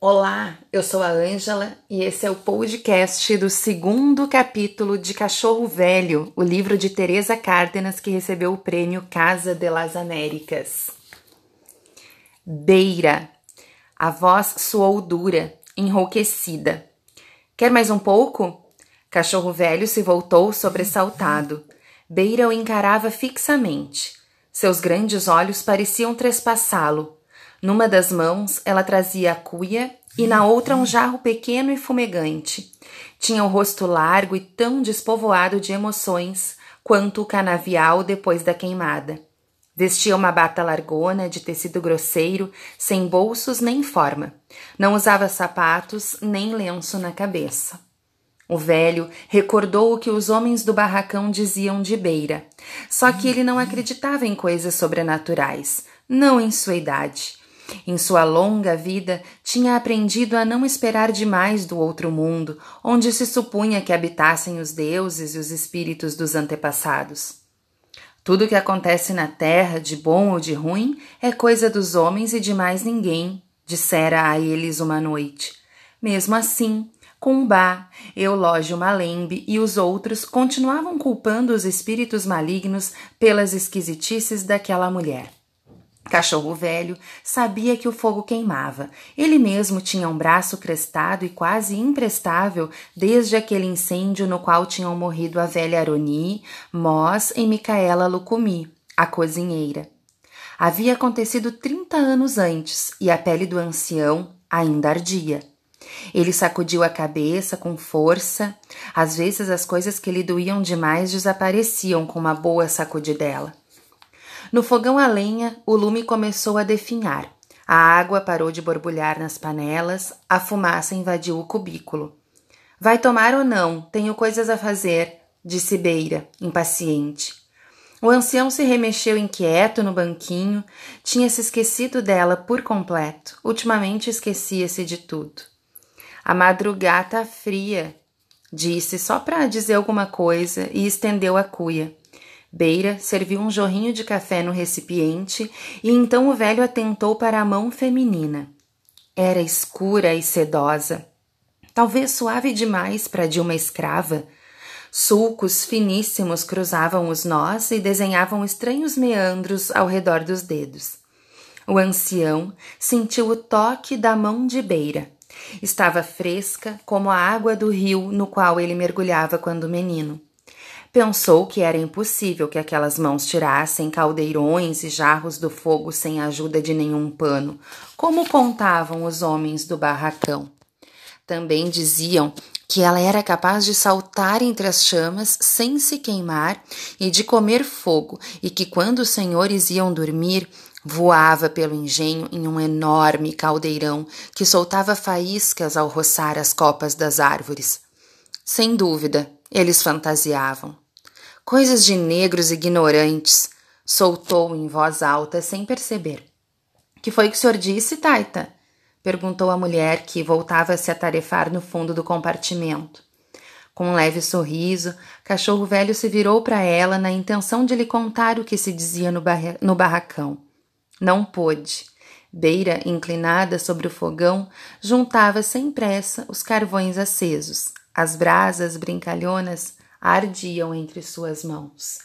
Olá, eu sou a Ângela e esse é o podcast do segundo capítulo de Cachorro Velho, o livro de Teresa Cárdenas que recebeu o prêmio Casa de las Américas. Beira. A voz soou dura, enrouquecida. Quer mais um pouco? Cachorro Velho se voltou sobressaltado. Beira o encarava fixamente. Seus grandes olhos pareciam trespassá-lo numa das mãos ela trazia a cuia e na outra um jarro pequeno e fumegante. Tinha o rosto largo e tão despovoado de emoções quanto o canavial depois da queimada. Vestia uma bata largona de tecido grosseiro, sem bolsos nem forma. Não usava sapatos nem lenço na cabeça. O velho recordou o que os homens do barracão diziam de Beira, só que ele não acreditava em coisas sobrenaturais, não em sua idade. Em sua longa vida, tinha aprendido a não esperar demais do outro mundo, onde se supunha que habitassem os deuses e os espíritos dos antepassados. Tudo o que acontece na terra, de bom ou de ruim, é coisa dos homens e de mais ninguém, dissera a eles uma noite. Mesmo assim, Cumbá, Eulógio Malembe e os outros continuavam culpando os espíritos malignos pelas esquisitices daquela mulher. Cachorro velho sabia que o fogo queimava. Ele mesmo tinha um braço crestado e quase imprestável desde aquele incêndio no qual tinham morrido a velha Aroni, Moss e Micaela Lucumi, a cozinheira. Havia acontecido trinta anos antes e a pele do ancião ainda ardia. Ele sacudiu a cabeça com força. Às vezes as coisas que lhe doíam demais desapareciam com uma boa sacudidela. No fogão a lenha, o lume começou a definhar. A água parou de borbulhar nas panelas, a fumaça invadiu o cubículo. Vai tomar ou não? Tenho coisas a fazer, disse Beira, impaciente. O ancião se remexeu inquieto no banquinho, tinha se esquecido dela por completo. Ultimamente esquecia-se de tudo. A madrugada fria, disse só para dizer alguma coisa e estendeu a cuia. Beira serviu um jorrinho de café no recipiente e então o velho atentou para a mão feminina. Era escura e sedosa, talvez suave demais para de uma escrava. Sulcos finíssimos cruzavam os nós e desenhavam estranhos meandros ao redor dos dedos. O ancião sentiu o toque da mão de Beira. Estava fresca como a água do rio no qual ele mergulhava quando menino. Pensou que era impossível que aquelas mãos tirassem caldeirões e jarros do fogo sem a ajuda de nenhum pano, como contavam os homens do barracão. Também diziam que ela era capaz de saltar entre as chamas sem se queimar e de comer fogo, e que quando os senhores iam dormir, voava pelo engenho em um enorme caldeirão que soltava faíscas ao roçar as copas das árvores. Sem dúvida, eles fantasiavam. Coisas de negros ignorantes, soltou em voz alta sem perceber. Que foi que o senhor disse, Taita? perguntou a mulher que voltava a se atarefar no fundo do compartimento. Com um leve sorriso, cachorro velho se virou para ela na intenção de lhe contar o que se dizia no, no barracão. Não pôde. Beira, inclinada sobre o fogão, juntava sem pressa os carvões acesos. As brasas brincalhonas ardiam entre suas mãos.